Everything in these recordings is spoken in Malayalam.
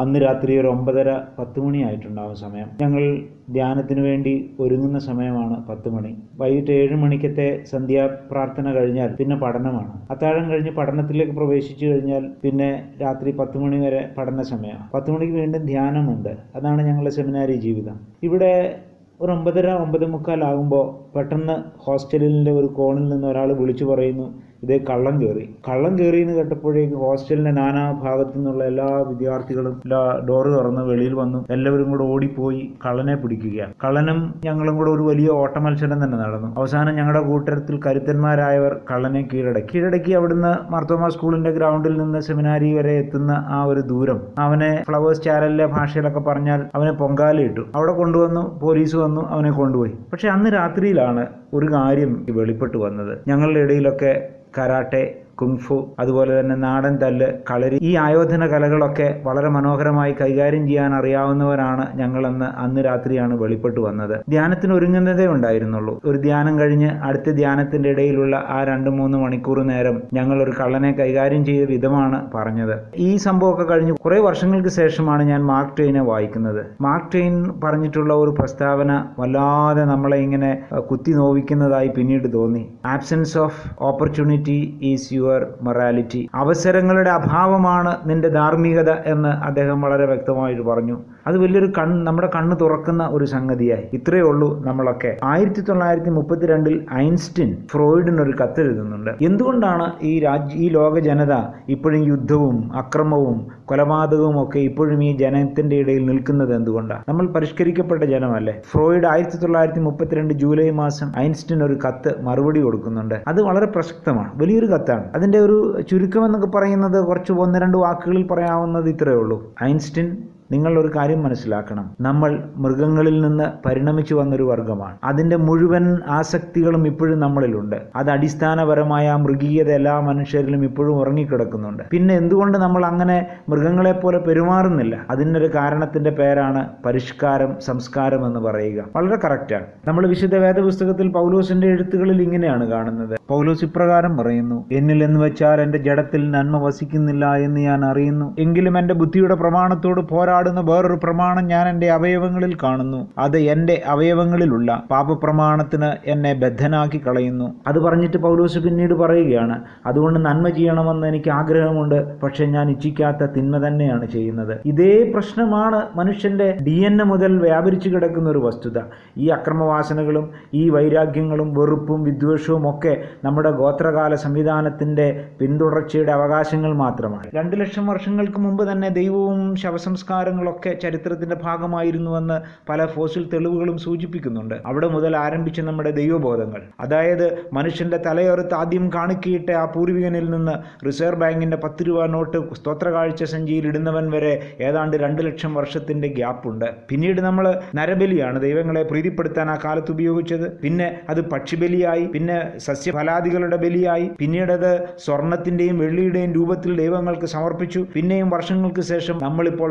അന്ന് രാത്രി ഒരു ഒമ്പതര പത്ത് മണിയായിട്ടുണ്ടാവും സമയം. ഞങ്ങൾ ധ്യാനത്തിന് വേണ്ടി ഒരുങ്ങുന്ന സമയമാണ് പത്ത് മണി. വൈകിട്ട് ഏഴ് മണിക്കത്തെ സന്ധ്യാ പ്രാർത്ഥന കഴിഞ്ഞാൽ പിന്നെ പഠനമാണ്. അത്താഴം കഴിഞ്ഞ് പഠനത്തിലേക്ക് പ്രവേശിച്ചു കഴിഞ്ഞാൽ പിന്നെ രാത്രി പത്ത് മണി വരെ പഠന സമയമാണ്. പത്ത് മണിക്ക് വീണ്ടും ധ്യാനമുണ്ട്. അതാണ് ഞങ്ങളുടെ സെമിനാരി ജീവിതം. ഇവിടെ ഒരു ഒമ്പതര ഒമ്പത് മുക്കാലാകുമ്പോൾ പെട്ടെന്ന് ഹോസ്റ്റലിന്റെ ഒരു കോണിൽ നിന്ന് ഒരാൾ വിളിച്ചു പറയുന്നു ഇതേ കള്ളം കയറി കള്ളം കയറി എന്ന് കേട്ടപ്പോഴേക്ക് ഹോസ്റ്റലിന്റെ നാനാ ഭാഗത്തു നിന്നുള്ള എല്ലാ വിദ്യാർത്ഥികളും എല്ലാ ഡോറ് തുറന്ന് വെളിയിൽ വന്നു എല്ലാവരും കൂടെ ഓടിപ്പോയി കള്ളനെ പിടിക്കുകയാണ് കള്ളനും ഞങ്ങളും കൂടെ ഒരു വലിയ ഓട്ട മത്സരം തന്നെ നടന്നു. അവസാനം ഞങ്ങളുടെ കൂട്ടരത്തിൽ കരുത്തന്മാരായവർ കള്ളനെ കീഴടക്കി. കീഴടക്കി അവിടുന്ന് മാർത്തോമ സ്കൂളിന്റെ ഗ്രൗണ്ടിൽ നിന്ന് സെമിനാരി വരെ എത്തുന്ന ആ ഒരു ദൂരം. അവനെ ഫ്ലവേഴ്സ് ചാനലിലെ ഭാഷയിലൊക്കെ പറഞ്ഞാൽ അവനെ പൊങ്കാലയിട്ടു. അവിടെ കൊണ്ടുവന്നു പോലീസ് വന്നു അവനെ കൊണ്ടുപോയി. പക്ഷെ അന്ന് രാത്രിയിലാണ് ഒരു കാര്യം വെളിപ്പെട്ടു വന്നത്. ഞങ്ങളുടെ ഇടയിലൊക്കെ കരാട്ടെ കുങ്ഫു അതുപോലെ തന്നെ നാടൻ തല്ല് കളരി. ഈ ആയോധന കലകളൊക്കെ വളരെ മനോഹരമായി കൈകാര്യം ചെയ്യാൻ അറിയാവുന്നവരാണ് ഞങ്ങളെന്ന് അന്ന് രാത്രിയാണ് വെളിപ്പെട്ടു വന്നത്. ധ്യാനത്തിന് ഒരുങ്ങുന്നതേ ഉണ്ടായിരുന്നുള്ളൂ. ഒരു ധ്യാനം കഴിഞ്ഞ് അടുത്ത ധ്യാനത്തിന്റെ ഇടയിലുള്ള ആ രണ്ട് മൂന്ന് മണിക്കൂർ നേരം ഞങ്ങൾ ഒരു കള്ളനെ കൈകാര്യം ചെയ്ത വിധമാണ് പറഞ്ഞത്. ഈ സംഭവമൊക്കെ കഴിഞ്ഞ് കുറെ വർഷങ്ങൾക്ക് ശേഷമാണ് ഞാൻ മാർക്ക് ട്വെയിനെ വായിക്കുന്നത്. മാർക്ക് ട്വെയിൻ പറഞ്ഞിട്ടുള്ള ഒരു പ്രസ്താവന വല്ലാതെ നമ്മളെ ഇങ്ങനെ കുത്തി നോവിക്കുന്നതായി പിന്നീട് തോന്നി. Absence of opportunity is your morality അവസരങ്ങളുടെ അഭാവമാണ് നിന്റെ ധാർമ്മികത എന്ന് അദ്ദേഹം വളരെ വ്യക്തമായിട്ട് പറഞ്ഞു. അത് വലിയൊരു കണ് നമ്മുടെ കണ്ണ് തുറക്കുന്ന ഒരു സംഗതിയായി. ഇത്രയേ ഉള്ളൂ നമ്മളൊക്കെ. ആയിരത്തി തൊള്ളായിരത്തി മുപ്പത്തിരണ്ടിൽ ഐൻസ്റ്റീൻ ഫ്രോയിഡിന് ഒരു കത്തെഴുതുന്നുണ്ട്. എന്തുകൊണ്ടാണ് ഈ രാജ്യ ഈ ലോക ജനത ഇപ്പോഴും യുദ്ധവും അക്രമവും കൊലപാതകവും ഒക്കെ ഇപ്പോഴും ഈ ജനത്തിന്റെ ഇടയിൽ നിൽക്കുന്നത് എന്തുകൊണ്ടാണ്? നമ്മൾ പരിഷ്കരിക്കപ്പെട്ട ജനമല്ലേ? ഫ്രോയിഡ് ആയിരത്തി തൊള്ളായിരത്തി മുപ്പത്തിരണ്ട് ജൂലൈ മാസം ഐൻസ്റ്റിൻ ഒരു കത്ത് മറുപടി കൊടുക്കുന്നുണ്ട്. അത് വളരെ പ്രസക്തമാണ്. വലിയൊരു കത്താണ്. അതിന്റെ ഒരു ചുരുക്കം എന്നൊക്കെ പറയുന്നത് കുറച്ച് ഒന്ന് രണ്ട് വാക്കുകളിൽ പറയാവുന്നത് ഇത്രയേ ഉള്ളൂ. ഐൻസ്റ്റീൻ നിങ്ങൾ ഒരു കാര്യം മനസ്സിലാക്കണം. നമ്മൾ മൃഗങ്ങളിൽ നിന്ന് പരിണമിച്ചു വന്നൊരു വർഗമാണ് അതിന്റെ മുഴുവൻ ആസക്തികളും ഇപ്പോഴും നമ്മളിലുണ്ട്. അത് അടിസ്ഥാനപരമായ ആ മൃഗീയത എല്ലാ മനുഷ്യരിലും ഇപ്പോഴും ഉറങ്ങിക്കിടക്കുന്നുണ്ട്. പിന്നെ എന്തുകൊണ്ട് നമ്മൾ അങ്ങനെ മൃഗങ്ങളെ പോലെ പെരുമാറുന്നില്ല? അതിനൊരു കാരണത്തിന്റെ പേരാണ് പരിഷ്കാരം സംസ്കാരം എന്ന് പറയുക. വളരെ കറക്റ്റാണ് നമ്മൾ വിശുദ്ധ വേദപുസ്തകത്തിൽ പൗലോസിന്റെ എഴുത്തുകളിൽ ഇങ്ങനെയാണ് കാണുന്നത്. പൗലോസ് ഇപ്രകാരം പറയുന്നു എന്നിൽ എന്ന് വെച്ചാൽ എന്റെ ജഡത്തിൽ നന്മ വസിക്കുന്നില്ല എന്ന് ഞാൻ അറിയുന്നു. എങ്കിലും എന്റെ ബുദ്ധിയുടെ പ്രമാണത്തോട് പോരാടുന്ന വേറൊരു പ്രമാണം ഞാൻ എന്റെ അവയവങ്ങളിൽ കാണുന്നു. അത് എന്റെ അവയവങ്ങളിലുള്ള പാപപ്രമാണത്തിന് എന്നെ ബദ്ധനാക്കി കളയുന്നു. അത് പറഞ്ഞിട്ട് പൗലോസ് പിന്നീട് പറയുകയാണ് അതുകൊണ്ട് നന്മ ചെയ്യണമെന്ന് എനിക്ക് ആഗ്രഹമുണ്ട് പക്ഷെ ഞാൻ ഇച്ഛിക്കാത്ത തിന്മ തന്നെയാണ് ചെയ്യുന്നത്. ഇതേ പ്രശ്നമാണ് മനുഷ്യന്റെ ഡി എൻ എ മുതൽ വ്യാപരിച്ചു കിടക്കുന്ന ഒരു വസ്തുത. ഈ അക്രമവാസനകളും ഈ വൈരാഗ്യങ്ങളും വെറുപ്പും വിദ്വേഷവും ഒക്കെ നമ്മുടെ ഗോത്രകാല സംവിധാനത്തിന്റെ പിന്തുടർച്ചയുടെ അവകാശങ്ങൾ മാത്രമാണ്. രണ്ടു ലക്ഷം വർഷങ്ങൾക്ക് മുമ്പ് തന്നെ ദൈവവും ശവസംസ്കാരങ്ങളൊക്കെ ചരിത്രത്തിന്റെ ഭാഗമായിരുന്നുവെന്ന് പല ഫോസിൽ തെളിവുകളും സൂചിപ്പിക്കുന്നുണ്ട്. അവിടെ മുതൽ ആരംഭിച്ച നമ്മുടെ ദൈവബോധങ്ങൾ. അതായത് മനുഷ്യന്റെ തലയോർത്ത് ആദ്യം കാണിക്കയിട്ട ആ പൂർവികനിൽ നിന്ന് റിസർവ് ബാങ്കിന്റെ പത്ത് രൂപ നോട്ട് സ്തോത്രകാഴ്ച സഞ്ചിയിൽ ഇടുന്നവൻ വരെ ഏതാണ്ട് രണ്ട് ലക്ഷം വർഷത്തിന്റെ ഗ്യാപ്പുണ്ട്. പിന്നീട് നമ്മൾ നരബലിയാണ് ദൈവങ്ങളെ പ്രീതിപ്പെടുത്താൻ ആ കാലത്ത് ഉപയോഗിച്ചത്. പിന്നെ അത് പക്ഷിബലിയായി പിന്നെ സസ്യഫലാദികളുടെ ബലിയായി പിന്നീടത് സ്വർണത്തിന്റെയും വെള്ളിയുടെയും രൂപത്തിൽ ദൈവങ്ങൾക്ക് സമർപ്പിച്ചു. പിന്നെയും വർഷങ്ങൾക്ക് ശേഷം നമ്മളിപ്പോൾ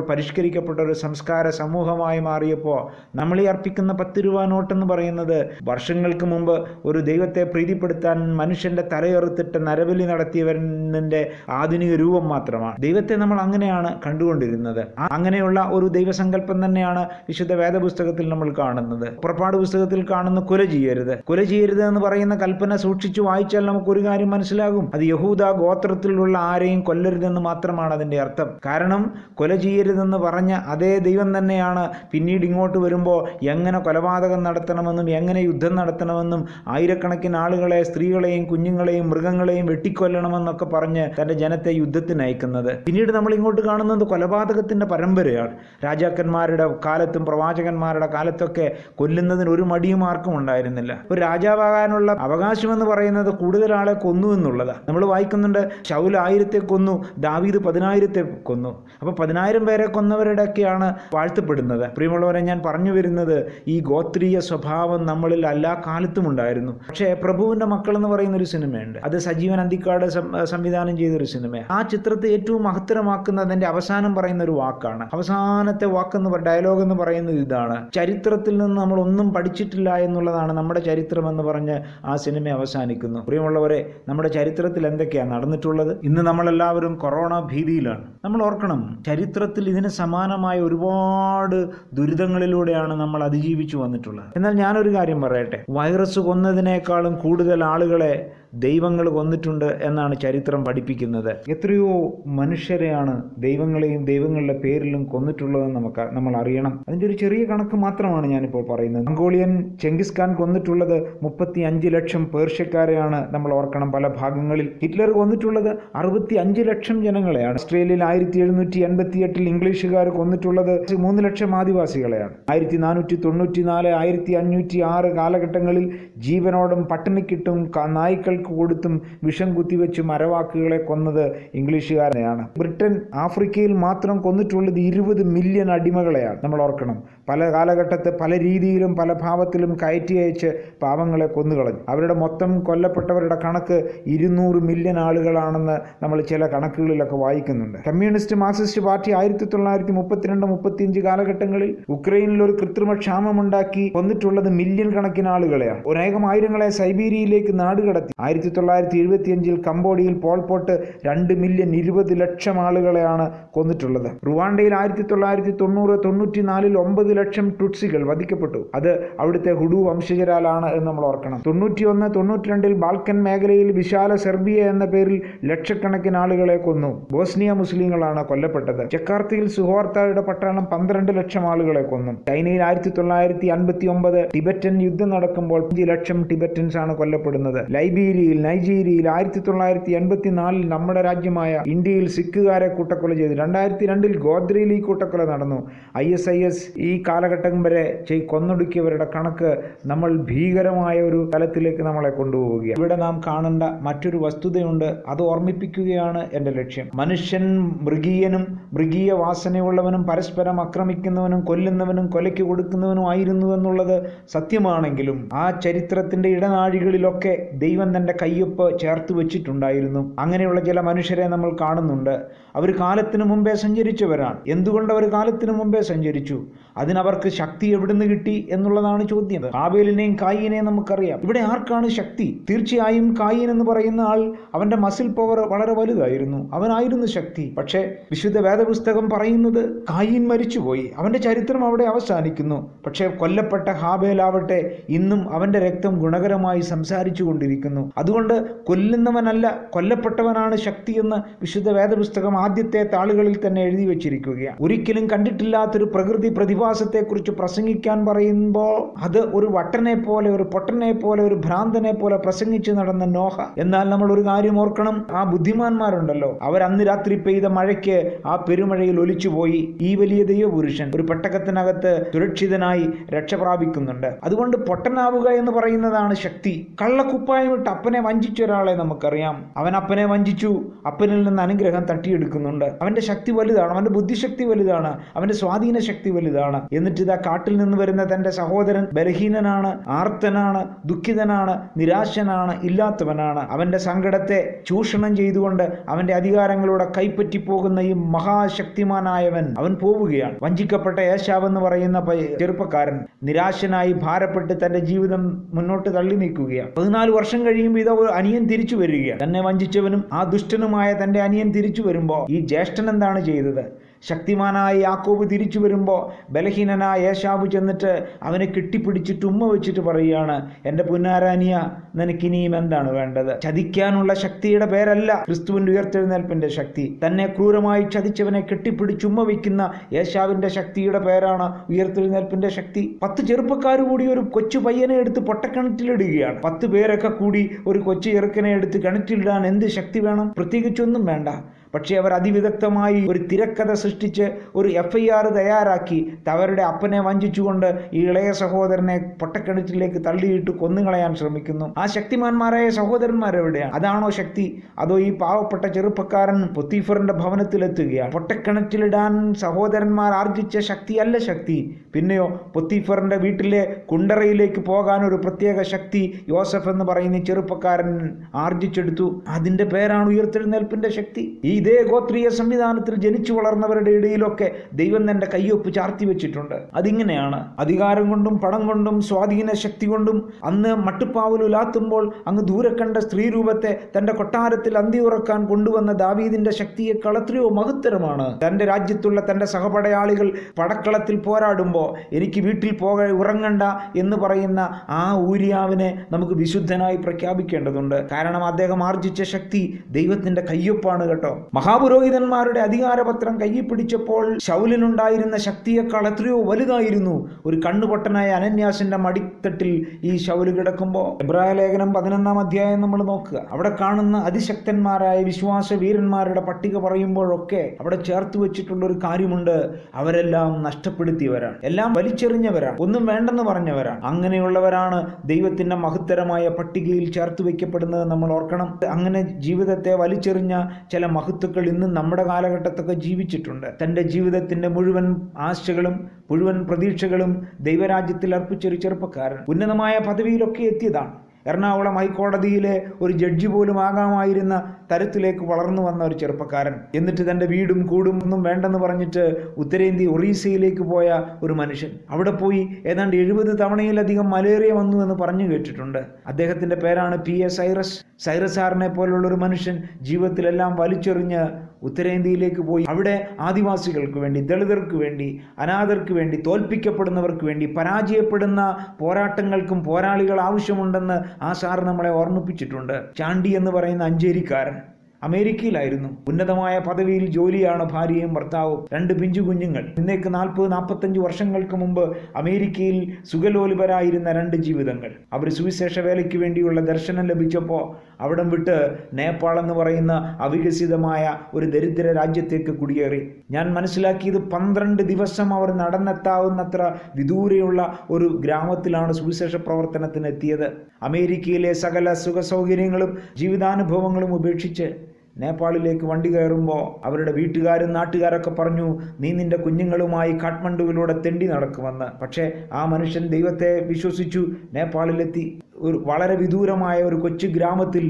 പരിഷ്കരിക്കപ്പെട്ട ഒരു സംസ്കാര സമൂഹമായി മാറിയപ്പോൾ നമ്മൾ ഈ അർപ്പിക്കുന്ന പത്ത് രൂപ നോട്ടെന്ന് പറയുന്നത് വർഷങ്ങൾക്ക് മുമ്പ് ഒരു ദൈവത്തെ പ്രീതിപ്പെടുത്താൻ മനുഷ്യന്റെ തലയെറുത്തിട്ട് നരബലി നടത്തിയവരുടെ ആധുനിക രൂപം മാത്രമാണ്. ദൈവത്തെ നമ്മൾ അങ്ങനെയാണ് കണ്ടുകൊണ്ടിരുന്നത്. അങ്ങനെയുള്ള ഒരു ദൈവസങ്കല്പം തന്നെയാണ് വിശുദ്ധ വേദപുസ്തകത്തിൽ നമ്മൾ കാണുന്നത്. പുറപ്പാട് പുസ്തകത്തിൽ കാണുന്ന കൊല ചെയ്യരുത്. കൊല ചെയ്യരുത് എന്ന് പറയുന്ന കൽപ്പന സൂക്ഷിച്ചു വായിച്ചാൽ നമുക്ക് ഒരു കാര്യം മനസ്സിലാകും. അത് യഹൂദ ഗോത്രത്തിലുള്ള ആരെയും കൊല്ലരുതെന്ന് മാത്രമാണ് അതിന്റെ അർത്ഥം. കാരണം കൊല ചെയ്യരുതെന്ന് പറഞ്ഞ അതേ ദൈവം തന്നെയാണ്. പിന്നീട് ഇങ്ങോട്ട് വരുമ്പോൾ എങ്ങനെ കൊലപാതകം നടത്തണമെന്നും എങ്ങനെ യുദ്ധം നടത്തണമെന്നും ആയിരക്കണക്കിന് ആളുകളെ സ്ത്രീകളെയും കുഞ്ഞുങ്ങളെയും മൃഗങ്ങളെയും വെട്ടിക്കൊല്ലണമെന്നൊക്കെ പറഞ്ഞ് തന്റെ ജനത്തെ യുദ്ധത്തിന് അയക്കുന്നത് പിന്നീട് നമ്മൾ ഇങ്ങോട്ട് കാണുന്നത് കൊലപാതകത്തിന്റെ പരമ്പരയാണ്. രാജാക്കന്മാരുടെ കാലത്തും പ്രവാചകന്മാരുടെ കാലത്തൊക്കെ കൊല്ലുന്നതിന് ഒരു മടിയും ആർക്കും ഉണ്ടായിരുന്നില്ല. ഒരു രാജാവാകാനുള്ള അവകാശമെന്ന് പറയുന്നത് കൂടുതൽ ആളെ കൊന്നു എന്നുള്ളതാണ് നമ്മൾ വായിക്കുന്നുണ്ട് ശൗൽ ആയിരത്തെ കൊന്നു ദാവീദ് പതിനായിരത്തെ കൊന്നു. അപ്പോൾ പതിനായിരം പേരെ കൊന്നവരുടെയൊക്കെയാണ് വാഴ്ത്തപ്പെടുന്നത്. പ്രിയമുള്ളവരെ ഞാൻ പറഞ്ഞു വരുന്നത് ഈ ഗോത്രീയ സ്വഭാവം നമ്മളിൽ എല്ലാ കാലത്തും ഉണ്ടായിരുന്നു. പക്ഷേ പ്രഭുവിന്റെ മക്കൾ എന്ന് പറയുന്ന ഒരു സിനിമയുണ്ട്. അത് സജീവൻ അന്തിക്കാട് സംവിധാനം ചെയ്തൊരു സിനിമ ആ ചിത്രത്തെ ഏറ്റവും മഹത്തരമാക്കുന്ന അതിന്റെ അവസാനം പറയുന്ന ഒരു വാക്കാണ്. അവസാനത്തെ വാക്കെന്ന് ഡയലോഗ് എന്ന് പറയുന്നത് ഇതാണ്. ചരിത്രത്തിൽ നിന്ന് നമ്മൾ ഒന്നും പഠിച്ചിട്ടില്ല എന്നുള്ളതാണ് നമ്മുടെ ചരിത്രം എന്ന് പറഞ്ഞ് ആ സിനിമ അവസാനിക്കുന്നു. പ്രിയമുള്ളവരെ നമ്മുടെ ചരിത്രത്തിൽ എന്തൊക്കെയാണ് നടന്നിട്ടുള്ളത്? ഇന്ന് നമ്മളെല്ലാവരും കൊറോണ ഭീതിയിലാണ്. നമ്മൾ ഓർക്കണം ചരിത്രത്തിൽ ഇതിന് സമാനമായ ഒരുപാട് ദുരിതങ്ങളിലൂടെയാണ് നമ്മൾ അതിജീവിച്ചു വന്നിട്ടുള്ളത്. എന്നാൽ ഞാനൊരു കാര്യം പറയട്ടെ. വൈറസ് കൊന്നതിനേക്കാളും കൂടുതൽ ആളുകളെ ദൈവങ്ങൾ കൊന്നിട്ടുണ്ട് എന്നാണ് ചരിത്രം പഠിപ്പിക്കുന്നത്. എത്രയോ മനുഷ്യരെയാണ് ദൈവങ്ങളെയും ദൈവങ്ങളുടെ പേരിലും കൊന്നിട്ടുള്ളതെന്ന് നമുക്ക് നമ്മൾ അറിയണം. അതിന്റെ ഒരു ചെറിയ കണക്ക് മാത്രമാണ് ഞാനിപ്പോൾ പറയുന്നത്. മംഗോളിയൻ ചെങ്കിസ് ഖാൻ കൊന്നിട്ടുള്ളത് മുപ്പത്തി അഞ്ച് ലക്ഷം പേർഷ്യക്കാരെയാണ് നമ്മൾ ഓർക്കണം പല ഭാഗങ്ങളിൽ. ഹിറ്റ്ലർ കൊന്നിട്ടുള്ളത് അറുപത്തി അഞ്ച് ലക്ഷം ജനങ്ങളെയാണ്. ഓസ്ട്രേലിയയിൽ ആയിരത്തി എഴുന്നൂറ്റി എൺപത്തി എട്ടിൽ ഇംഗ്ലീഷുകാർ കൊന്നിട്ടുള്ളത് മൂന്ന് ലക്ഷം ആദിവാസികളെയാണ്. ആയിരത്തി നാനൂറ്റി തൊണ്ണൂറ്റി നാല് ആയിരത്തി അഞ്ഞൂറ്റി ആറ് കാലഘട്ടങ്ങളിൽ ജീവനോടും പട്ടിണിക്കിട്ടും നായ്ക്കൾ ആളുകൾക്ക് കൊടുത്തും വിഷം കുത്തിവെച്ച് മരവാക്കുകളെ കൊന്നത് ഇംഗ്ലീഷുകാരനെയാണ്. ബ്രിട്ടൻ ആഫ്രിക്കയിൽ മാത്രം കൊന്നിട്ടുള്ളത് ഇരുപത് മില്യൺ അടിമകളെയാണ്. നമ്മൾ ഓർക്കണം. പല കാലഘട്ടത്ത് പല രീതിയിലും പല ഭാവത്തിലും കയറ്റി അയച്ച് പാവങ്ങളെ കൊന്നുകളഞ്ഞു. അവരുടെ മൊത്തം കൊല്ലപ്പെട്ടവരുടെ കണക്ക് ഇരുന്നൂറ് മില്യൺ ആളുകളാണെന്ന് നമ്മൾ ചില കണക്കുകളിലൊക്കെ വായിക്കുന്നുണ്ട്. കമ്മ്യൂണിസ്റ്റ് മാർക്സിസ്റ്റ് പാർട്ടി ആയിരത്തി തൊള്ളായിരത്തി മുപ്പത്തിരണ്ട് മുപ്പത്തിയഞ്ച് കാലഘട്ടങ്ങളിൽ ഉക്രൈനിൽ ഒരു കൃത്രിമ ക്ഷാമമുണ്ടാക്കി കൊന്നിട്ടുള്ളത് മില്യൺ കണക്കിന് ആളുകളെയാണ്. ഒരേകം ആയിരങ്ങളെ സൈബീരിയയിലേക്ക് നാടുകടത്തി ആയിരത്തി തൊള്ളായിരത്തി എഴുപത്തിയഞ്ചിൽ കംബോഡിയയിൽ പോൾപോട്ട് രണ്ട് മില്യൺ ഇരുപത് ലക്ഷം ആളുകളെയാണ് കൊന്നിട്ടുള്ളത്. റുവാണ്ടയിൽ ആയിരത്തി തൊള്ളായിരത്തി തൊണ്ണൂറ് തൊണ്ണൂറ്റി നാലിൽ ഒമ്പത് ലക്ഷം ടുട്സികൾ വധിക്കപ്പെട്ടു. അത് അവിടുത്തെ ഹുഡു വംശജരാലാണ് എന്ന് നമ്മൾ ഓർക്കണം. തൊണ്ണൂറ്റിയൊന്ന് തൊണ്ണൂറ്റിരണ്ടിൽ ബാൽക്കൻ മേഖലയിൽ വിശാല സെർബിയ എന്ന പേരിൽ ലക്ഷക്കണക്കിന് ആളുകളെ കൊന്നു. ബോസ്നിയ മുസ്ലിങ്ങളാണ് കൊല്ലപ്പെട്ടത്. ജക്കാർത്തയിൽ സുഹോർത്തയുടെ പട്ടാളം പന്ത്രണ്ട് ലക്ഷം ആളുകളെ കൊന്നു. ചൈനയിൽ ആയിരത്തി തൊള്ളായിരത്തി അൻപത്തി ഒമ്പത് ടിബറ്റൻ യുദ്ധം നടക്കുമ്പോൾ അഞ്ച് ലക്ഷം ടിബറ്റൻസ് ആണ് കൊല്ലപ്പെടുന്നത്. ലൈബീരിയയിൽ നൈജീരിയയിൽ ആയിരത്തി തൊള്ളായിരത്തി എൺപത്തി നാലിൽ നമ്മുടെ രാജ്യമായ ഇന്ത്യയിൽ സിഖുകാരെ കൂട്ടക്കൊല ചെയ്തു. രണ്ടായിരത്തി രണ്ടിൽ ഗോദ്രയിൽ ഈ കൂട്ടക്കൊല നടന്നു. ഐ എസ് ഐ എസ് ഈ കാലഘട്ടം വരെ ചെയ് കൊന്നൊടുക്കിയവരുടെ കണക്ക് നമ്മൾ ഭീകരമായ ഒരു തലത്തിലേക്ക് നമ്മളെ കൊണ്ടുപോവുകയാണ്. ഇവിടെ നാം കാണേണ്ട മറ്റൊരു വസ്തുതയുണ്ട്. അത് ഓർമ്മിപ്പിക്കുകയാണ് എന്റെ ലക്ഷ്യം. മനുഷ്യൻ മൃഗീയനും മൃഗീയ വാസനയുള്ളവനും പരസ്പരം ആക്രമിക്കുന്നവനും കൊല്ലുന്നവനും കൊലയ്ക്ക് കൊടുക്കുന്നവനും ആയിരുന്നു എന്നുള്ളത് സത്യമാണെങ്കിലും ആ ചരിത്രത്തിന്റെ ഇടനാഴികളിലൊക്കെ ദൈവം തന്റെ കയ്യൊപ്പ് ചേർത്ത് വെച്ചിട്ടുണ്ടായിരുന്നു. അങ്ങനെയുള്ള ചില മനുഷ്യരെ നമ്മൾ കാണുന്നുണ്ട്. അവർ കാലത്തിനു മുമ്പേ സഞ്ചരിച്ചവരാണ്. എന്തുകൊണ്ട് അവർ കാലത്തിനു മുമ്പേ സഞ്ചരിച്ചു? അതിനവർക്ക് ശക്തി എവിടുന്ന് കിട്ടി എന്നുള്ളതാണ് ചോദ്യം. കാബേലിനെയും കായിനെയും നമുക്കറിയാം. ഇവിടെ ആർക്കാണ് ശക്തി? തീർച്ചയായും കായിൻ എന്ന് പറയുന്ന ആൾ അവന്റെ മസിൽ പവർ വളരെ വലുതായിരുന്നു. അവനായിരുന്നു ശക്തി. പക്ഷേ വിശുദ്ധ വേദപുസ്തകം പറയുന്നത് കായിൻ മരിച്ചുപോയി. അവന്റെ ചരിത്രം അവിടെ അവസാനിക്കുന്നു. പക്ഷേ കൊല്ലപ്പെട്ട ഹാബേലാവട്ടെ ഇന്നും അവന്റെ രക്തം ഗുണകരമായി സംസാരിച്ചു കൊണ്ടിരിക്കുന്നു. അതുകൊണ്ട് കൊല്ലുന്നവനല്ല കൊല്ലപ്പെട്ടവനാണ് ശക്തി എന്ന് വിശുദ്ധ വേദപുസ്തകം ആദ്യത്തെ താളുകളിൽ തന്നെ എഴുതി വെച്ചിരിക്കുകയാണ്. ഒരിക്കലും കണ്ടിട്ടില്ലാത്തൊരു പ്രകൃതി പ്രതിഭാസത്തെക്കുറിച്ച് പ്രസംഗിക്കാൻ പറയുമ്പോൾ അത് ഒരു വട്ടനെ പോലെ ഒരു പൊട്ടനെ പോലെ ഒരു ഭ്രാന്തനെ പോലെ പ്രസംഗിച്ച് നടന്ന നോഹ. എന്നാൽ നമ്മൾ ഒരു കാര്യം ഓർക്കണം ആ ബുദ്ധിമാന്മാരുണ്ടല്ലോ. അവർ അന്ന് രാത്രി പെയ്ത മഴയ്ക്ക് ആ പെരുമഴയിൽ ഒലിച്ചുപോയി. ഈ വലിയ ദൈവപുരുഷൻ ഒരു പെട്ടകത്തിനകത്ത് സുരക്ഷിതനായി രക്ഷ പ്രാപിക്കുന്നുണ്ട്. അതുകൊണ്ട് പൊട്ടനാവുക എന്ന് പറയുന്നതാണ് ശക്തി. കള്ളക്കുപ്പായം ഇട്ട് അപ്പനെ വഞ്ചിച്ച ഒരാളെ നമുക്കറിയാം. അവൻ അപ്പനെ വഞ്ചിച്ചു. അപ്പനിൽ നിന്ന് അനുഗ്രഹം തട്ടിയെടുക്കുന്നുണ്ട്. അവന്റെ ശക്തി വലുതാണ്. അവന്റെ ബുദ്ധിശക്തി വലുതാണ്. അവന്റെ സ്വാധീന ശക്തി വലുതാണ്. എന്നിട്ട് ഇതാ കാട്ടിൽ നിന്ന് വരുന്ന തന്റെ സഹോദരൻ ബലഹീനനാണ് ആർത്തനാണ് ദുഃഖിതനാണ് നിരാശനാണ് ഇല്ലാത്തവനാണ്. അവന്റെ സങ്കടത്തെ ചൂഷണം ചെയ്തുകൊണ്ട് അവന്റെ അധികാരങ്ങളോടെ കൈപ്പറ്റി പോകുന്ന ഈ മഹാശക്തിമാനായവൻ അവൻ പോവുകയാണ്. വഞ്ചിക്കപ്പെട്ട യേശാവ് എന്ന് പറയുന്ന ചെറുപ്പക്കാരൻ നിരാശനായി ഭാരപ്പെട്ട് തന്റെ ജീവിതം മുന്നോട്ട് തള്ളി നീക്കുകയാണ്. പതിനാല് വർഷം കഴിയുമ്പോൾ ഇതാ ഒരു അനിയൻ തിരിച്ചു വരികയാണ്. തന്നെ വഞ്ചിച്ചവനും ആ ദുഷ്ടനുമായ തന്റെ അനിയൻ തിരിച്ചു വരുമ്പോൾ ഈ ജ്യേഷ്ഠൻ എന്താണ് ചെയ്തത്? ശക്തിമാനായ യാക്കോബ് തിരിച്ചു വരുമ്പോൾ ബലഹീനനായ ഏശാവ് ചെന്നിട്ട് അവനെ കെട്ടിപ്പിടിച്ചിട്ട് ഉമ്മ വെച്ചിട്ട് പറയുകയാണ് എന്റെ പുന്നാരാനിയ നിനക്കിനിയും എന്താണ് വേണ്ടത്? ചതിക്കാനുള്ള ശക്തിയുടെ പേരല്ല ക്രിസ്തുവിന്റെ ഉയർത്തെഴുന്നേൽപ്പിന്റെ ശക്തി. തന്നെ ക്രൂരമായി ചതിച്ചവനെ കെട്ടിപ്പിടിച്ച് ഉമ്മ വയ്ക്കുന്ന യേശാവിന്റെ ശക്തിയുടെ പേരാണ് ഉയർത്തെഴുന്നേൽപ്പിന്റെ ശക്തി. പത്ത് ചെറുപ്പക്കാർ കൂടി ഒരു കൊച്ചു പയ്യനെ എടുത്ത് പൊട്ടക്കിണറ്റിലിടുകയാണ്. പത്ത് പേരൊക്കെ കൂടി ഒരു കൊച്ചു ചെറുക്കനെ എടുത്ത് കിണറ്റിലിടാൻ എന്ത് ശക്തി വേണം? പ്രത്യേകിച്ചൊന്നും വേണ്ട. പക്ഷേ അവർ അതിവിദഗ്ധമായി ഒരു തിരക്കഥ സൃഷ്ടിച്ച് ഒരു എഫ് ഐ ആർ തയ്യാറാക്കി അവരുടെ അപ്പനെ വഞ്ചിച്ചുകൊണ്ട് ഈ ഇളയ സഹോദരനെ പൊട്ടക്കിണറ്റിലേക്ക് തള്ളിയിട്ട് കൊന്നുകളയാൻ ശ്രമിക്കുന്നു. ആ ശക്തിമാന്മാരായ സഹോദരന്മാർ എവിടെയാണ് അതാണോ ശക്തി? അതോ ഈ പാവപ്പെട്ട ചെറുപ്പക്കാരൻ പൊത്തീഫറിന്റെ ഭവനത്തിലെത്തുകയാണ്? പൊട്ടക്കിണറ്റിലിടാൻ സഹോദരന്മാർ ആർജിച്ച ശക്തിയല്ല ശക്തി. പിന്നെയോ പൊത്തീഫറിന്റെ വീട്ടിലെ കുണ്ടറയിലേക്ക് പോകാൻ ഒരു പ്രത്യേക ശക്തി യോസഫ് എന്ന് പറയുന്ന ചെറുപ്പക്കാരൻ ആർജിച്ചെടുത്തു. അതിന്റെ പേരാണ് ഉയർത്തെഴുന്നേൽപ്പിന്റെ ശക്തി. ഈ ഇതേ ഗോത്രീയ സംവിധാനത്തിൽ ജനിച്ചു വളർന്നവരുടെ ഇടയിലൊക്കെ ദൈവം തന്റെ കയ്യൊപ്പ് ചാർത്തി വെച്ചിട്ടുണ്ട്. അതിങ്ങനെയാണ് അധികാരം കൊണ്ടും പണം കൊണ്ടും സ്വാധീന ശക്തി കൊണ്ടും അന്ന് മട്ടുപ്പാവലുലാത്തുമ്പോൾ അങ്ങ് ദൂരെ കണ്ട സ്ത്രീരൂപത്തെ തന്റെ കൊട്ടാരത്തിൽ അന്തി ഉറക്കാൻ കൊണ്ടുവന്ന ദാവീദിന്റെ ശക്തിയേക്കാൾ കളത്രയോ മഹത്തരമാണ്. തന്റെ രാജ്യത്തുള്ള തന്റെ സഹപടയാളികൾ പടക്കളത്തിൽ പോരാടുമ്പോൾ എനിക്ക് വീട്ടിൽ പോക ഉറങ്ങണ്ട എന്ന് പറയുന്ന ആ ഊര്യാവിനെ നമുക്ക് വിശുദ്ധനായി പ്രഖ്യാപിക്കേണ്ടതുണ്ട്. കാരണം അദ്ദേഹം ആർജിച്ച ശക്തി ദൈവത്തിന്റെ കയ്യൊപ്പാണ് കേട്ടോ. മഹാപുരോഹിതന്മാരുടെ അധികാരപത്രം കയ്യിൽ പിടിച്ചപ്പോൾ ശൗലിനുണ്ടായിരുന്ന ശക്തിയേക്കാൾ എത്രയോ വലുതായിരുന്നു. ഒരു കണ്ണുപൊട്ടനായ അനന്യാസിന്റെ മടിത്തട്ടിൽ ഈ ശൗൽ കിടക്കുമ്പോൾ എബ്രായ ലേഖനം പതിനൊന്നാം അധ്യായം നമ്മൾ നോക്കുക. അവിടെ കാണുന്ന അതിശക്തന്മാരായ വിശ്വാസ വീരന്മാരുടെ പട്ടിക പറയുമ്പോഴൊക്കെ അവിടെ ചേർത്ത് വെച്ചിട്ടുള്ള ഒരു കാര്യമുണ്ട്. അവരെല്ലാം നഷ്ടപ്പെടുത്തിയവരാണ്. എല്ലാം വലിച്ചെറിഞ്ഞവരാണ്. ഒന്നും വേണ്ടെന്ന് പറഞ്ഞവരാണ്. അങ്ങനെയുള്ളവരാണ് ദൈവത്തിന്റെ മഹത്തരമായ പട്ടികയിൽ ചേർത്ത് വെക്കപ്പെടുന്നത് നമ്മൾ ഓർക്കണം. അങ്ങനെ ജീവിതത്തെ വലിച്ചെറിഞ്ഞ ചില മഹത്തുക്കൾ ഇന്ന് നമ്മുടെ കാലഘട്ടത്തൊക്കെ ജീവിച്ചിട്ടുണ്ട്. തന്റെ ജീവിതത്തിന്റെ മുഴുവൻ ആശകളും മുഴുവൻ പ്രതീക്ഷകളും ദൈവരാജ്യത്തിൽ അർപ്പിച്ചൊരു ചെറുപ്പക്കാരൻ. ഉന്നതമായ പദവിയിലൊക്കെ എത്തിയതാണ്. എറണാകുളം ഹൈക്കോടതിയിലെ ഒരു ജഡ്ജി പോലും ആകാമായിരുന്ന തരത്തിലേക്ക് വളർന്നു വന്ന ഒരു ചെറുപ്പക്കാരൻ. എന്നിട്ട് തന്റെ വീടും കൂടും ഒന്നും വേണ്ടെന്ന് പറഞ്ഞിട്ട് ഉത്തരേന്ത്യ ഒറീസയിലേക്ക് പോയ ഒരു മനുഷ്യൻ. അവിടെ പോയി ഏതാണ്ട് എഴുപത് തവണയിലധികം മലേറിയ വന്നു എന്ന് പറഞ്ഞു കേട്ടിട്ടുണ്ട്. അദ്ദേഹത്തിന്റെ പേരാണ് പി എ സൈറസ് സൈറസ് സാറിനെ പോലുള്ള ഒരു മനുഷ്യൻ ജീവിതത്തിലെല്ലാം വലിച്ചെറിഞ്ഞ് ഉത്തരേന്ത്യയിലേക്ക് പോയി. അവിടെ ആദിവാസികൾക്ക് വേണ്ടി ദളിതർക്ക് വേണ്ടി അനാഥർക്ക് വേണ്ടി തോൽപ്പിക്കപ്പെടുന്നവർക്ക് വേണ്ടി പരാജയപ്പെടുന്ന പോരാട്ടങ്ങൾക്കും പോരാളികൾ ആവശ്യമുണ്ടെന്ന് ആ സാർ നമ്മളെ ഓർമ്മിപ്പിച്ചിട്ടുണ്ട്. ചാണ്ടി എന്ന് പറയുന്ന അഞ്ചേരിക്കാരൻ. അമേരിക്കയിലായിരുന്നു. ഉന്നതമായ പദവിയിൽ ജോലിയാണ് ഭാര്യയും ഭർത്താവും. രണ്ട് പിഞ്ചു കുഞ്ഞുങ്ങൾ. ഇന്നേക്ക് നാൽപ്പത് നാൽപ്പത്തഞ്ച് വർഷങ്ങൾക്ക് മുമ്പ് അമേരിക്കയിൽ സുഖലോലുപരായിരുന്ന രണ്ട് ജീവിതങ്ങൾ. അവർ സുവിശേഷ വേലയ്ക്ക് വേണ്ടിയുള്ള ദർശനം ലഭിച്ചപ്പോൾ അവിടം വിട്ട് നേപ്പാൾ എന്ന് പറയുന്ന അവികസിതമായ ഒരു ദരിദ്ര രാജ്യത്തേക്ക് കുടിയേറി. ഞാൻ മനസ്സിലാക്കിയത് പന്ത്രണ്ട് ദിവസം അവർ നടന്നെത്താവുന്നത്ര വിദൂരെയുള്ള ഒരു ഗ്രാമത്തിലാണ് സുവിശേഷ പ്രവർത്തനത്തിന് എത്തിയത്. അമേരിക്കയിലെ സകല സുഖ സൗകര്യങ്ങളും ജീവിതാനുഭവങ്ങളും ഉപേക്ഷിച്ച് നേപ്പാളിലേക്ക് വണ്ടി കയറുമ്പോൾ അവരുടെ വീട്ടുകാരും നാട്ടുകാരൊക്കെ പറഞ്ഞു നീ നിന്റെ കുഞ്ഞുങ്ങളുമായി കാഠ്മണ്ഡുവിലൂടെ തെണ്ടി നടക്കുമെന്ന്. പക്ഷേ ആ മനുഷ്യൻ ദൈവത്തെ വിശ്വസിച്ചു നേപ്പാളിലെത്തി. ഒരു വളരെ വിദൂരമായ ഒരു കൊച്ചു ഗ്രാമത്തിൽ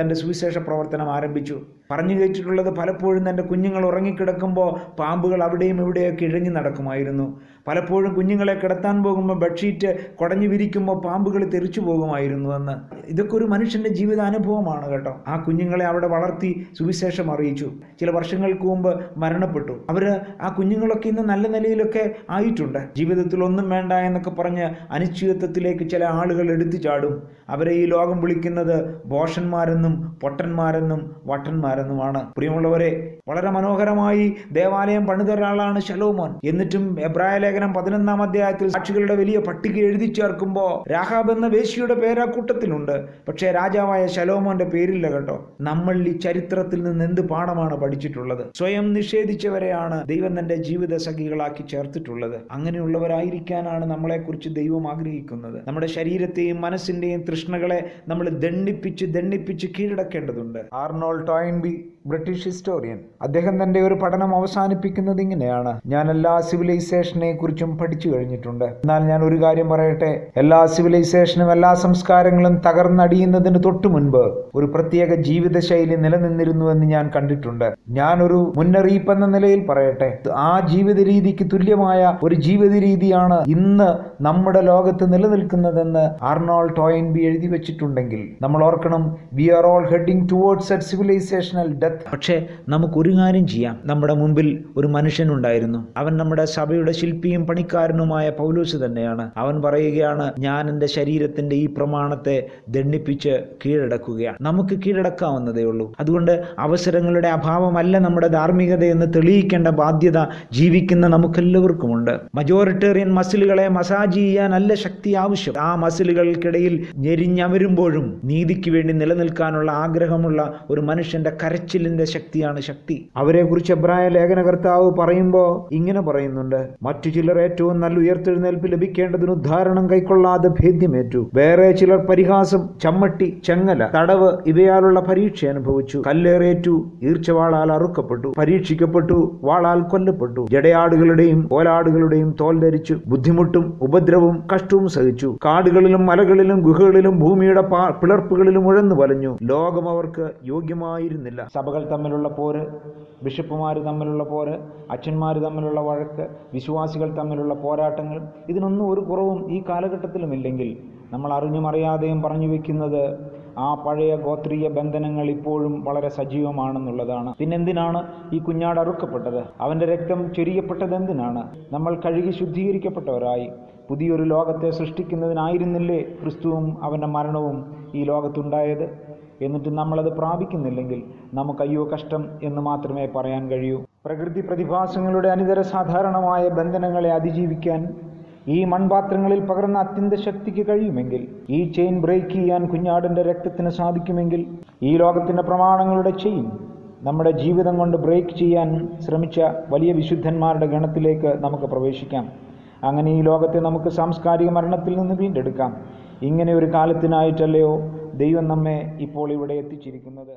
തന്റെ സുവിശേഷ പ്രവർത്തനം ആരംഭിച്ചു. പറഞ്ഞു കേട്ടിട്ടുള്ളത് പലപ്പോഴും തന്റെ കുഞ്ഞുങ്ങൾ ഉറങ്ങിക്കിടക്കുമ്പോൾ പാമ്പുകൾ അവിടെയും ഇവിടെയൊക്കെ ഇഴഞ്ഞു നടക്കുമായിരുന്നു. പലപ്പോഴും കുഞ്ഞുങ്ങളെ കിടത്താൻ പോകുമ്പോൾ ബെഡ്ഷീറ്റ് കുടഞ്ഞു വിരിക്കുമ്പോൾ പാമ്പുകൾ തെറിച്ചു പോകുമായിരുന്നു എന്ന്. ഇതൊക്കെ ഒരു മനുഷ്യന്റെ ജീവിതാനുഭവമാണ് കേട്ടോ. ആ കുഞ്ഞുങ്ങളെ അവിടെ വളർത്തി സുവിശേഷം അറിയിച്ചു. ചില വർഷങ്ങൾക്ക് മുമ്പ് മരണപ്പെട്ടു. അവർ ആ കുഞ്ഞുങ്ങളൊക്കെ ഇന്ന് നല്ല നിലയിലൊക്കെ ആയിട്ടുണ്ട്. ജീവിതത്തിൽ ഒന്നും വേണ്ട എന്നൊക്കെ പറഞ്ഞ് അനിശ്ചിതത്വത്തിലേക്ക് ചില ആളുകൾ എടുത്തു ചാടും. അവരെ ഈ ലോകം വിളിക്കുന്നത് ബോഷന്മാരെന്നും പൊട്ടന്മാരെന്നും വട്ടന്മാരെന്നുമാണ് പ്രിയമുള്ളവരെ വളരെ മനോഹരമായി ദേവാലയം പണിത ഒരാളാണ് ശലോമോൻ. എന്നിട്ടും എബ്രായ ലേഖനം പതിനൊന്നാം അധ്യായത്തിൽ സാക്ഷികളുടെ വലിയ പട്ടിക എഴുതി ചേർക്കുമ്പോൾ രാഹാബ് എന്ന വേശിയുടെ പേര് കൂട്ടത്തിലുണ്ട്. പക്ഷേ രാജാവായ ശലോമോന്റെ പേരില്ല കേട്ടോ. നമ്മൾ ഈ ചരിത്രത്തിൽ നിന്ന് എന്ത് പാഠമാണ് പഠിച്ചിട്ടുള്ളത്? സ്വയം നിഷേധിച്ചവരെയാണ് ദൈവം തന്റെ ജീവിത സഖികളാക്കി ചേർത്തിട്ടുള്ളത്. അങ്ങനെയുള്ളവരായിരിക്കാനാണ് നമ്മളെക്കുറിച്ച് ദൈവം ആഗ്രഹിക്കുന്നത്. നമ്മുടെ ശരീരത്തെയും മനസ്സിന്റെയും തൃഷ്ണകളെ നമ്മൾ ദണ്ഡിപ്പിച്ച് ദണ്ഡിപ്പിച്ച് കീഴടക്കേണ്ടതുണ്ട്. ആർണോൾ ടോയിൻബി ബ്രിട്ടീഷ് ഹിസ്റ്റോറിയൻ. അദ്ദേഹം തന്റെ ഒരു പഠനം അവസാനിപ്പിക്കുന്നത് ഇങ്ങനെയാണ്. ഞാൻ എല്ലാ സിവിലൈസേഷനെ കുറിച്ചും പഠിച്ചു കഴിഞ്ഞിട്ടുണ്ട്. എന്നാൽ ഞാൻ ഒരു കാര്യം പറയട്ടെ? എല്ലാ സിവിലൈസേഷനും എല്ലാ സംസ്കാരങ്ങളും തകർന്നടിയുന്നതിന് തൊട്ടു മുൻപ് ഒരു പ്രത്യേക ജീവിതശൈലി നിലനിന്നിരുന്നുവെന്ന് ഞാൻ കണ്ടിട്ടുണ്ട്. ഞാൻ ഒരു മുന്നറിയിപ്പ് എന്ന നിലയിൽ പറയട്ടെ? ആ ജീവിത രീതിക്ക് തുല്യമായ ഒരു ജീവിത രീതിയാണ് ഇന്ന് നമ്മുടെ ലോകത്ത് നിലനിൽക്കുന്നതെന്ന് ആർണോൾ ടോയിൻബി എഴുതി വെച്ചിട്ടുണ്ടെങ്കിൽ നമ്മൾ ഓർക്കണം we are all heading towards a civilisational death പക്ഷേ നമുക്കൊരു കാര്യം ചെയ്യാം. നമ്മുടെ മുമ്പിൽ ഒരു മനുഷ്യനുണ്ടായിരുന്നു അവൻ നമ്മുടെ സഭയുടെ ശില്പിയും പണിക്കാരനുമായ പൗലോസ് തന്നെയാണ്. അവൻ പറയുകയാണ് ഞാൻ എന്റെ ശരീരത്തിന്റെ ഈ പ്രമാണത്തെ ദണ്ണിപ്പിച്ച് കീഴടക്കുകയാണ്. നമുക്ക് കീഴടക്കാവുന്നതേ ഉള്ളൂ. അതുകൊണ്ട് അവസരങ്ങളുടെ അഭാവമല്ല നമ്മുടെ ധാർമ്മികത എന്ന് തെളിയിക്കേണ്ട ബാധ്യത ജീവിക്കുന്ന നമുക്കെല്ലാവർക്കുമുണ്ട്. മജോറിറ്റേറിയൻ മസിലുകളെ മസാജ് ചെയ്യാനല്ല ശക്തി ആവശ്യം. ആ മസിലുകൾക്കിടയിൽ ഞെരിഞ്ഞമരുമ്പോഴും നീതിക്ക് വേണ്ടി നിലനിൽക്കാനുള്ള ആഗ്രഹമുള്ള ഒരു മനുഷ്യന്റെ കരച്ചിലിന്റെ ശക്തിയാണ് ശക്തി. അവരെക്കുറിച്ച് എബ്രായ ലേഖനകർത്താവ് പറയുമ്പോൾ ഇങ്ങനെ പറയുന്നുണ്ട് മറ്റു ചിലർ ഏറ്റവും നല്ല ഉയർത്തെഴുന്നേൽപ്പ് ലഭിക്കേണ്ടതിന് ഉദ്ധാരണം കൈക്കൊള്ളാതെ ഭേദ്യമേറ്റു. വേറെ ചിലർ പരിഹാസം ചമ്മട്ടി ചെങ്ങല തടവ് ഇവയാലുള്ള പരീക്ഷ അനുഭവിച്ചു. കല്ലേറേറ്റു ഈർച്ചവാളാൽ അറുക്കപ്പെട്ടു. പരീക്ഷിക്കപ്പെട്ടു വാളാൽ കൊല്ലപ്പെട്ടു. ജടയാടുകളുടെയും കോലാടുകളുടെയും തോൽ ധരിച്ചു. ബുദ്ധിമുട്ടും ഉപദ്രവവും കഷ്ടവും സഹിച്ചു. കാടുകളിലും മലകളിലും ഗുഹകളിലും ഭൂമിയുടെ പിളർപ്പുകളിലും ഉഴന്നു വലഞ്ഞു. ലോകം അവർക്ക് യോഗ്യമായിരുന്നില്ല. ചിന്തിക്കുന്നില്ല സഭകൾ തമ്മിലുള്ള പോര് ബിഷപ്പുമാർ തമ്മിലുള്ള പോര് അച്ഛന്മാർ തമ്മിലുള്ള വഴക്ക് വിശ്വാസികൾ തമ്മിലുള്ള പോരാട്ടങ്ങൾ ഇതിനൊന്നും ഒരു കുറവും ഈ കാലഘട്ടത്തിലും ഇല്ലെങ്കിൽ നമ്മൾ അറിഞ്ഞും അറിയാതെയും പറഞ്ഞു വെക്കുന്നത് ആ പഴയ ഗോത്രീയ ബന്ധനങ്ങൾ ഇപ്പോഴും വളരെ സജീവമാണെന്നുള്ളതാണ്. പിന്നെന്തിനാണ് ഈ കുഞ്ഞാട് അറുക്കപ്പെട്ടത്? അവന്റെ രക്തം ചൊരിയപ്പെട്ടത് എന്തിനാണ് നമ്മൾ കഴുകി ശുദ്ധീകരിക്കപ്പെട്ടവരായി. പുതിയൊരു ലോകത്തെ സൃഷ്ടിക്കുന്നതിനായിരുന്നില്ലേ ക്രിസ്തുവും അവന്റെ മരണവും ഈ ലോകത്തുണ്ടായത്? എന്നിട്ട് നമ്മളത് പ്രാപിക്കുന്നില്ലെങ്കിൽ നമുക്ക് അയ്യോ കഷ്ടം എന്ന് മാത്രമേ പറയാൻ കഴിയൂ. പ്രകൃതി പ്രതിഭാസങ്ങളുടെ അനിതര സാധാരണമായ ബന്ധനങ്ങളെ അതിജീവിക്കാൻ ഈ മൺപാത്രങ്ങളിൽ പകർന്ന അത്യന്ത ശക്തിക്ക് കഴിയുമെങ്കിൽ ഈ ചെയിൻ ബ്രേക്ക് ചെയ്യാൻ കുഞ്ഞാടിന്റെ രക്തത്തിന് സാധിക്കുമെങ്കിൽ ഈ ലോകത്തിന്റെ പ്രമാണങ്ങളുടെ ചെയിൻ നമ്മുടെ ജീവിതം കൊണ്ട് ബ്രേക്ക് ചെയ്യാൻ ശ്രമിച്ച വലിയ വിശുദ്ധന്മാരുടെ ഗണത്തിലേക്ക് നമുക്ക് പ്രവേശിക്കാം. അങ്ങനെ ഈ ലോകത്തെ നമുക്ക് സാംസ്കാരിക മരണത്തിൽ നിന്ന് വീണ്ടെടുക്കാം. ഇങ്ങനെ ഒരു കാലത്തിനായിട്ടല്ലയോ ദൈവം നമ്മെ ഇപ്പോൾ ഇവിടെ എത്തിച്ചിരിക്കുന്നത്.